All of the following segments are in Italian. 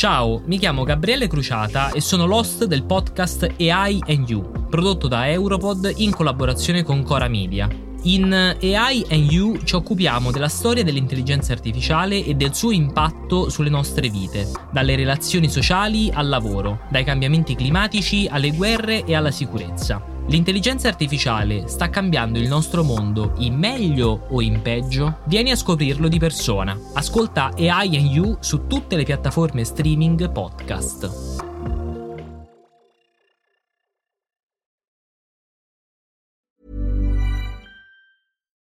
Ciao, mi chiamo Gabriele Cruciata e sono l'host del podcast AI and You, prodotto da Europod in collaborazione con Cora Media. In AI and You ci occupiamo della storia dell'intelligenza artificiale e del suo impatto sulle nostre vite, dalle relazioni sociali al lavoro, dai cambiamenti climatici alle guerre e alla sicurezza. L'intelligenza artificiale sta cambiando il nostro mondo in meglio o in peggio? Vieni a scoprirlo di persona. Ascolta AI and You su tutte le piattaforme streaming podcast.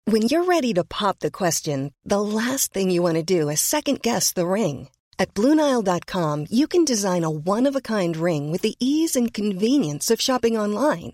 When you're ready to pop the question, the last thing you want to do is second guess the ring. At Bluenile.com, you can design a one of a kind ring with the ease and convenience of shopping online.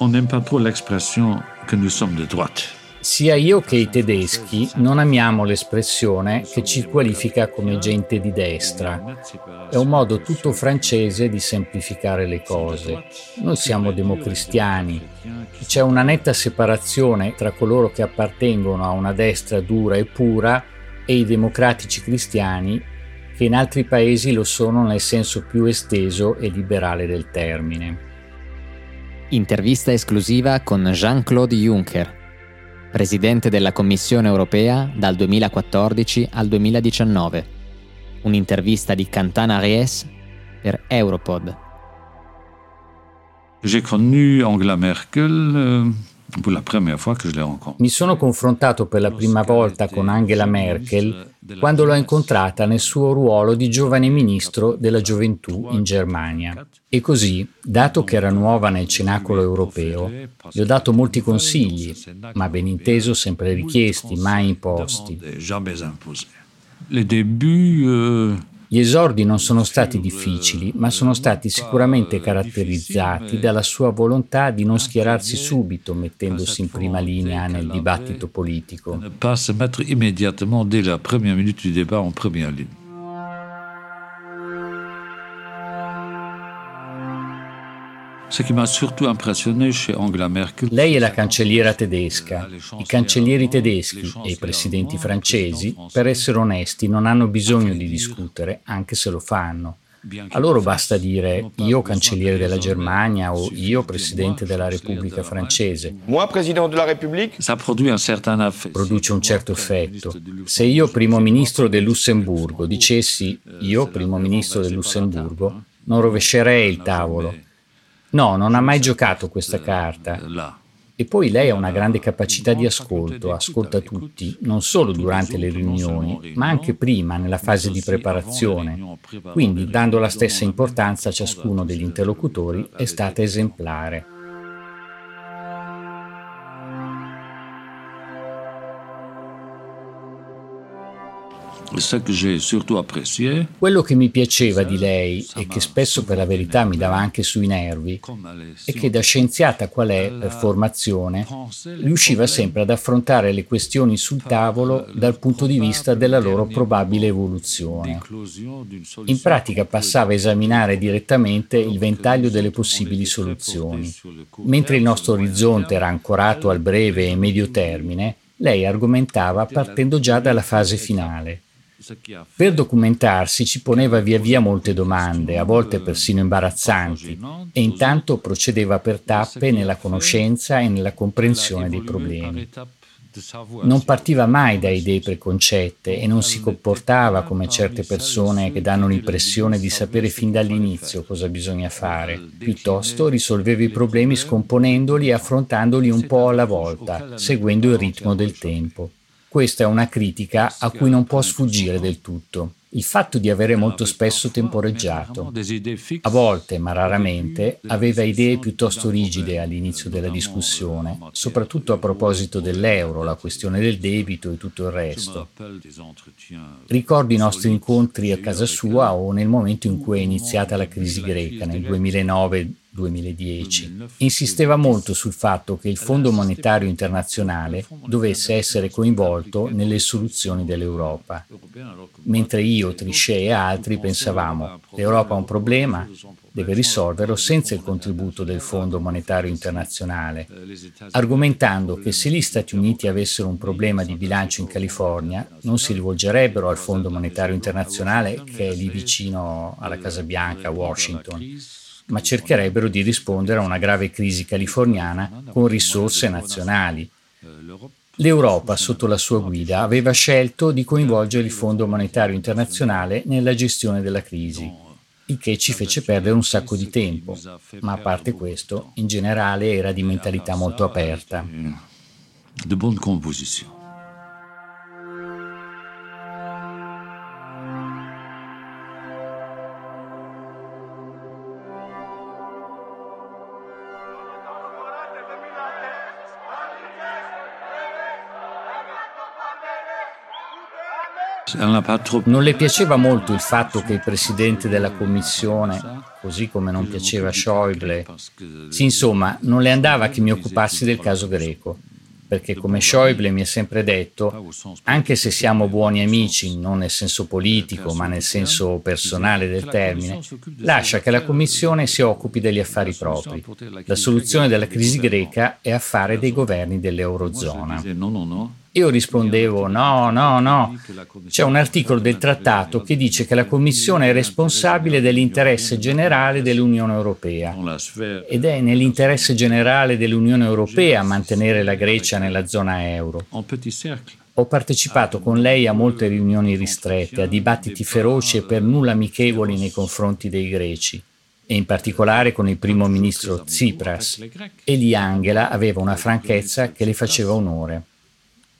on n'aime pas trop l'expression que nous sommes de droite. Sia io che i tedeschi non amiamo l'espressione che ci qualifica come gente di destra. È un modo tutto francese di semplificare le cose. Noi siamo democristiani. C'è una netta separazione tra coloro che appartengono a una destra dura e pura e i democratici cristiani che in altri paesi lo sono nel senso più esteso e liberale del termine. Intervista esclusiva con Jean-Claude Juncker, presidente della Commissione europea dal 2014 al 2019. Un'intervista di Cantana Ries per Europod. J'ai connu Angela Merkel euh, mi sono confrontato per la prima volta con Angela Merkel quando l'ho incontrata nel suo ruolo di giovane ministro della gioventù in Germania. E così, dato che era nuova nel cenacolo europeo, le ho dato molti consigli, ma ben inteso sempre richiesti, mai imposti. Les débuts, euh, gli esordi non sono stati difficili, ma sono stati sicuramente caratterizzati dalla sua volontà di non schierarsi subito mettendosi in prima linea nel dibattito politico. Pas se mettre immédiatement dès la première minute du débat en première. Lei è la cancelliera tedesca. I cancellieri tedeschi e i presidenti francesi, per essere onesti, non hanno bisogno di discutere, anche se lo fanno. A loro basta dire io cancelliere della Germania o io presidente della Repubblica francese. Produce un certo effetto. Se io primo ministro del Lussemburgo dicessi io primo ministro del Lussemburgo, non rovescerei il tavolo. No, non ha mai giocato questa carta. E poi lei ha una grande capacità di ascolto, ascolta tutti, non solo durante le riunioni, ma anche prima, nella fase di preparazione. Quindi, dando la stessa importanza a ciascuno degli interlocutori, è stata esemplare. Quello che mi piaceva di lei e che spesso per la verità mi dava anche sui nervi è che da scienziata qual è per formazione riusciva sempre ad affrontare le questioni sul tavolo dal punto di vista della loro probabile evoluzione. In pratica passava a esaminare direttamente il ventaglio delle possibili soluzioni. Mentre il nostro orizzonte era ancorato al breve e medio termine, lei argomentava partendo già dalla fase finale. Per documentarsi ci poneva via via molte domande, a volte persino imbarazzanti, e intanto procedeva per tappe nella conoscenza e nella comprensione dei problemi. Non partiva mai da idee preconcette e non si comportava come certe persone che danno l'impressione di sapere fin dall'inizio cosa bisogna fare. Piuttosto risolveva i problemi scomponendoli e affrontandoli un po' alla volta, seguendo il ritmo del tempo. Questa è una critica a cui non può sfuggire del tutto. il fatto di avere molto spesso temporeggiato. A volte, ma raramente, aveva idee piuttosto rigide all'inizio della discussione, soprattutto a proposito dell'euro, la questione del debito e tutto il resto. Ricordo i nostri incontri a casa sua o nel momento in cui è iniziata la crisi greca, nel 2009 2010, insisteva molto sul fatto che il Fondo Monetario Internazionale dovesse essere coinvolto nelle soluzioni dell'Europa, mentre io, Trichet e altri pensavamo l'Europa ha un problema, deve risolverlo senza il contributo del Fondo Monetario Internazionale, argomentando che se gli Stati Uniti avessero un problema di bilancio in California non si rivolgerebbero al Fondo Monetario Internazionale che è lì vicino alla Casa Bianca, a Washington ma cercherebbero di rispondere a una grave crisi californiana con risorse nazionali. L'Europa, sotto la sua guida, aveva scelto di coinvolgere il Fondo Monetario Internazionale nella gestione della crisi, il che ci fece perdere un sacco di tempo, ma a parte questo, in generale era di mentalità molto aperta. De bonne composition. Non le piaceva molto il fatto che il presidente della commissione, così come non piaceva Schäuble, sì, insomma, non le andava che mi occupassi del caso greco perché come Schäuble mi ha sempre detto, anche se siamo buoni amici, non nel senso politico, ma nel senso personale del termine, lascia che la Commissione si occupi degli affari propri. La soluzione della crisi greca è affare dei governi dell'Eurozona. Io rispondevo no, no, no. C'è un articolo del trattato che dice che la Commissione è responsabile dell'interesse generale dell'Unione Europea ed è nell'interesse generale dell'Unione Europea mantenere la Grecia nella zona euro. Ho partecipato con lei a molte riunioni ristrette, a dibattiti feroci e per nulla amichevoli nei confronti dei greci e in particolare con il primo ministro Tsipras, e lì Angela aveva una franchezza che le faceva onore.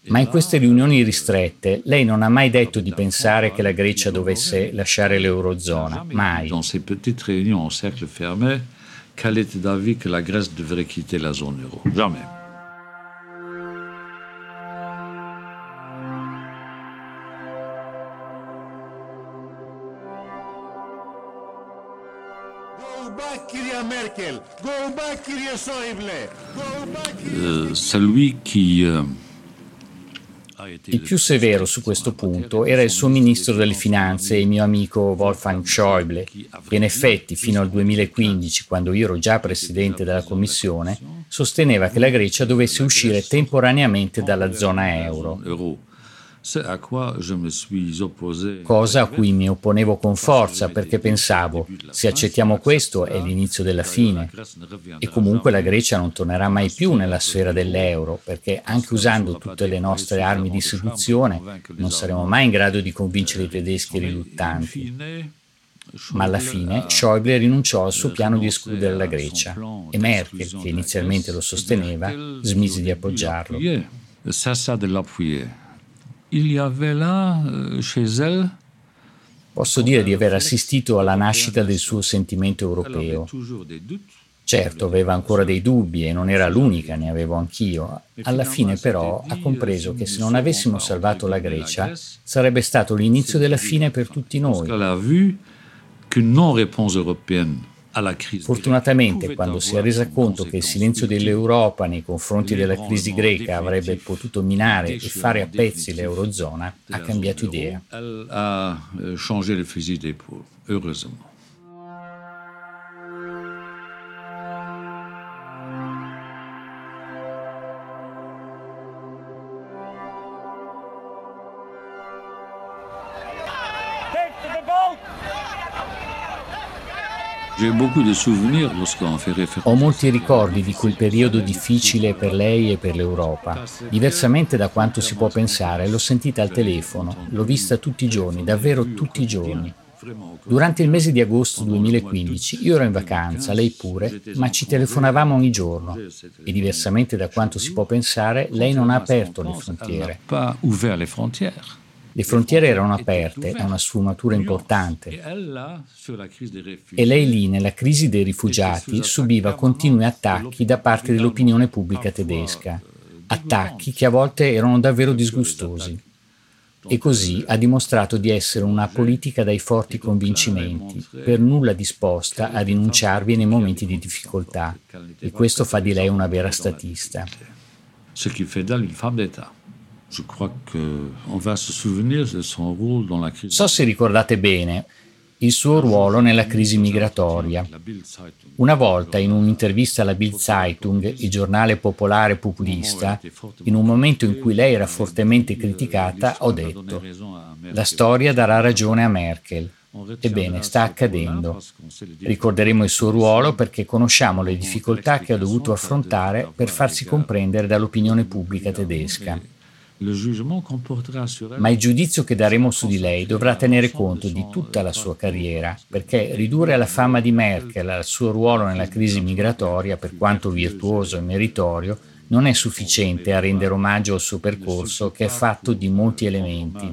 Ma in queste riunioni ristrette lei non ha mai detto di pensare che la Grecia dovesse lasciare l'Eurozona, mai. Dans ces petites réunions en cercle fermé, qu'elle était d'avis que la Grèce devrait quitter la zone euro. Jamais. Go back, Kyria Merkel! Go back, Kyria Schäuble! Go back, Euh, celui qui euh, Il più severo su questo punto era il suo ministro delle finanze il mio amico Wolfgang Schäuble, che in effetti fino al 2015, quando io ero già presidente della Commissione, sosteneva che la Grecia dovesse uscire temporaneamente dalla zona euro, cosa a cui mi opponevo con forza perché pensavo, se accettiamo questo è l'inizio della fine. E comunque la Grecia non tornerà mai più nella sfera dell'euro, perché anche usando tutte le nostre armi di seduzione non saremo mai in grado di convincere i tedeschi riluttanti. Ma alla fine Schäuble rinunciò al suo piano di escludere la Grecia e Merkel, che inizialmente lo sosteneva, smise di appoggiarlo. Il y avait là, euh, chez elle, Posso dire di aver assistito alla nascita del suo sentimento europeo. Certo, aveva ancora dei dubbi e non era l'unica, ne avevo anch'io. Alla fine però ha compreso che se non avessimo salvato la Grecia sarebbe stato l'inizio della fine per tutti noi. Fortunatamente, quando si è resa conto che il silenzio dell'Europa nei confronti della crisi greca avrebbe potuto minare e fare a pezzi l'Eurozona, ha cambiato idea. Elle a euh, changé le fusil d'épaule, heureusement. J'ai beaucoup de souvenirs lorsqu'on fait référence. Ho molti ricordi di quel periodo difficile per lei e per l'Europa. Diversamente da quanto si può pensare, l'ho sentita al telefono, l'ho vista tutti i giorni, davvero tutti i giorni. Durante il mese di agosto 2015 io ero in vacanza, lei pure, ma ci telefonavamo ogni giorno e diversamente da quanto si può pensare, lei non ha aperto le frontiere. Le frontiere erano aperte a una sfumatura importante e lei lì, nella crisi dei rifugiati, subiva continui attacchi da parte dell'opinione pubblica tedesca, attacchi che a volte erano davvero disgustosi. E così ha dimostrato di essere una politica dai forti convincimenti, per nulla disposta a rinunciarvi nei momenti di difficoltà. E questo fa di lei una vera statista. Ce qui fait d'elle une femme d'État. Je crois qu'on va se souvenir de son rôle dans la crise. So se ricordate bene il suo ruolo nella crisi migratoria. Una volta in un'intervista alla Bild Zeitung, il giornale popolare populista, in un momento in cui lei era fortemente criticata, ho detto la storia darà ragione a Merkel. Ebbene, sta accadendo. Ricorderemo il suo ruolo perché conosciamo le difficoltà che ha dovuto affrontare per farsi comprendere dall'opinione pubblica tedesca. Ma il giudizio che daremo su di lei dovrà tenere conto di tutta la sua carriera, perché ridurre alla fama di Merkel al suo ruolo nella crisi migratoria, per quanto virtuoso e meritorio, non è sufficiente a rendere omaggio al suo percorso che è fatto di molti elementi.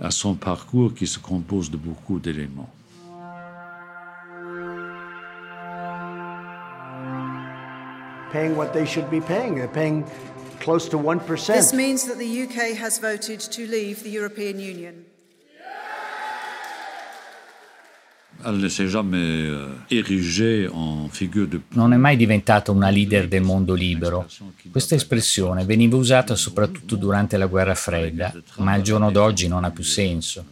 À son parcours qui se compose de beaucoup d'éléments. Paying what they should be paying. They're paying close to 1%. This means that the UK has voted to leave the European Union. Euh. Non è mai diventata una leader del mondo libero. Questa espressione veniva usata soprattutto durante la guerra fredda, ma al giorno d'oggi non ha più senso.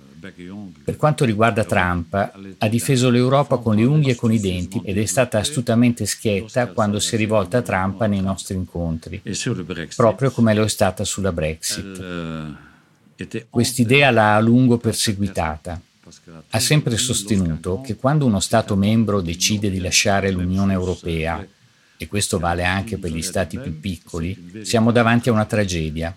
Per quanto riguarda Trump, ha difeso l'Europa con le unghie e con i denti ed è stata astutamente schietta quando si è rivolta a Trump nei nostri incontri, proprio come lo è stata sulla Brexit. Quest'idea l'ha a lungo perseguitata. Ha sempre sostenuto che quando uno Stato membro decide di lasciare l'Unione Europea, e questo vale anche per gli Stati più piccoli, siamo davanti a una tragedia.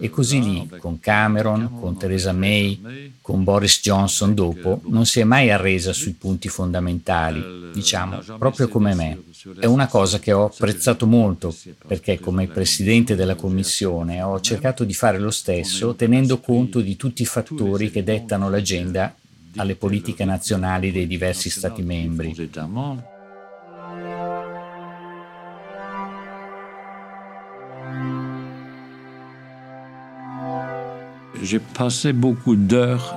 E così lì, con Cameron, con Theresa May, con Boris Johnson dopo, non si è mai arresa sui punti fondamentali, diciamo, proprio come me. È una cosa che ho apprezzato molto, perché come Presidente della Commissione ho cercato di fare lo stesso tenendo conto di tutti i fattori che dettano l'agenda alle politiche nazionali dei diversi Stati membri. J'ai passé beaucoup d'heures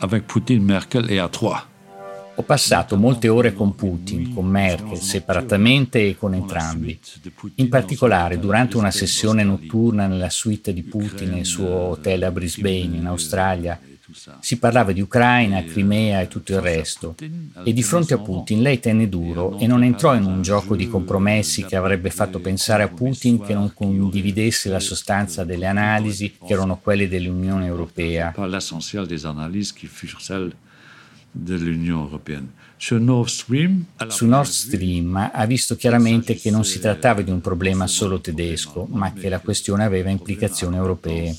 avec Poutine, Merkel et à trois. Ho passato molte ore con Putin, con Merkel, separatamente e con entrambi. In particolare, durante una sessione notturna nella suite di Putin nel suo hotel a Brisbane, in Australia, si parlava di Ucraina, Crimea e tutto il resto. E di fronte a Putin lei tenne duro e non entrò in un gioco di compromessi che avrebbe fatto pensare a Putin che non condividesse la sostanza delle analisi che erano quelle dell'Unione Europea. Su Nord Stream ha visto chiaramente che non si trattava di un problema solo tedesco, ma che la questione aveva implicazioni europee.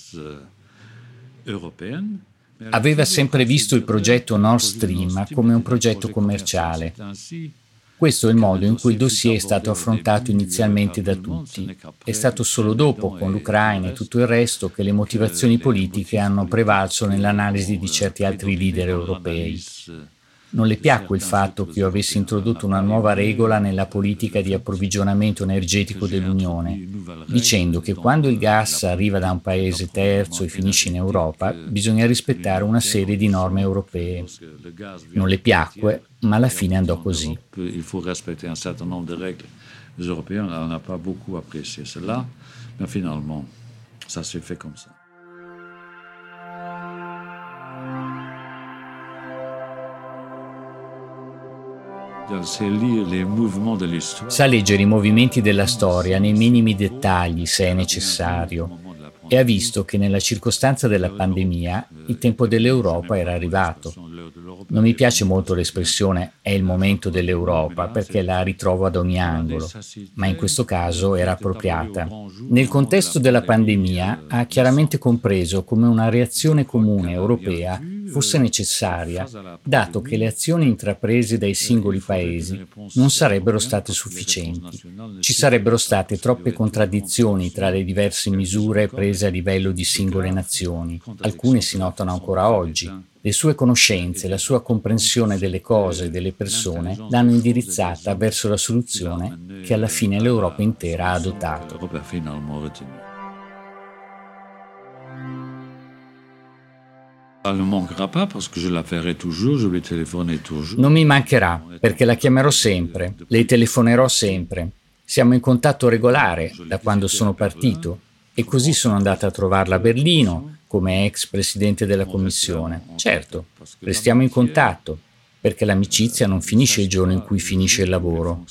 Aveva sempre visto il progetto Nord Stream come un progetto commerciale. Questo è il modo in cui il dossier è stato affrontato inizialmente da tutti. È stato solo dopo, con l'Ucraina e tutto il resto, che le motivazioni politiche hanno prevalso nell'analisi di certi altri leader europei. Non le piacque il fatto che io avessi introdotto una nuova regola nella politica di approvvigionamento energetico dell'Unione, dicendo che quando il gas arriva da un paese terzo e finisce in Europa, bisogna rispettare una serie di norme europee. Non le piacque, ma alla fine andò così. Il faut respecter un certain nombre de règles. Les Européens n'ont pas beaucoup apprécié cela, mais finalement, ça s'est fait comme ça. Sa leggere i movimenti della storia nei minimi dettagli, se è necessario, e ha visto che nella circostanza della pandemia il tempo dell'Europa era arrivato. Non mi piace molto l'espressione è il momento dell'Europa perché la ritrovo ad ogni angolo, ma in questo caso era appropriata. Nel contesto della pandemia ha chiaramente compreso come una reazione comune europea fosse necessaria, dato che le azioni intraprese dai singoli paesi non sarebbero state sufficienti. Ci sarebbero state troppe contraddizioni tra le diverse misure prese a livello di singole nazioni. Alcune si notano ancora oggi. Le sue conoscenze, la sua comprensione delle cose e delle persone l'hanno indirizzata verso la soluzione che alla fine l'Europa intera ha adottato. Non mi mancherà perché la chiamerò sempre, le telefonerò sempre. Siamo in contatto regolare da quando sono partito e così sono andata a trovarla a Berlino come ex presidente della commissione. Certo, restiamo in contatto perché l'amicizia non finisce il giorno in cui finisce il lavoro.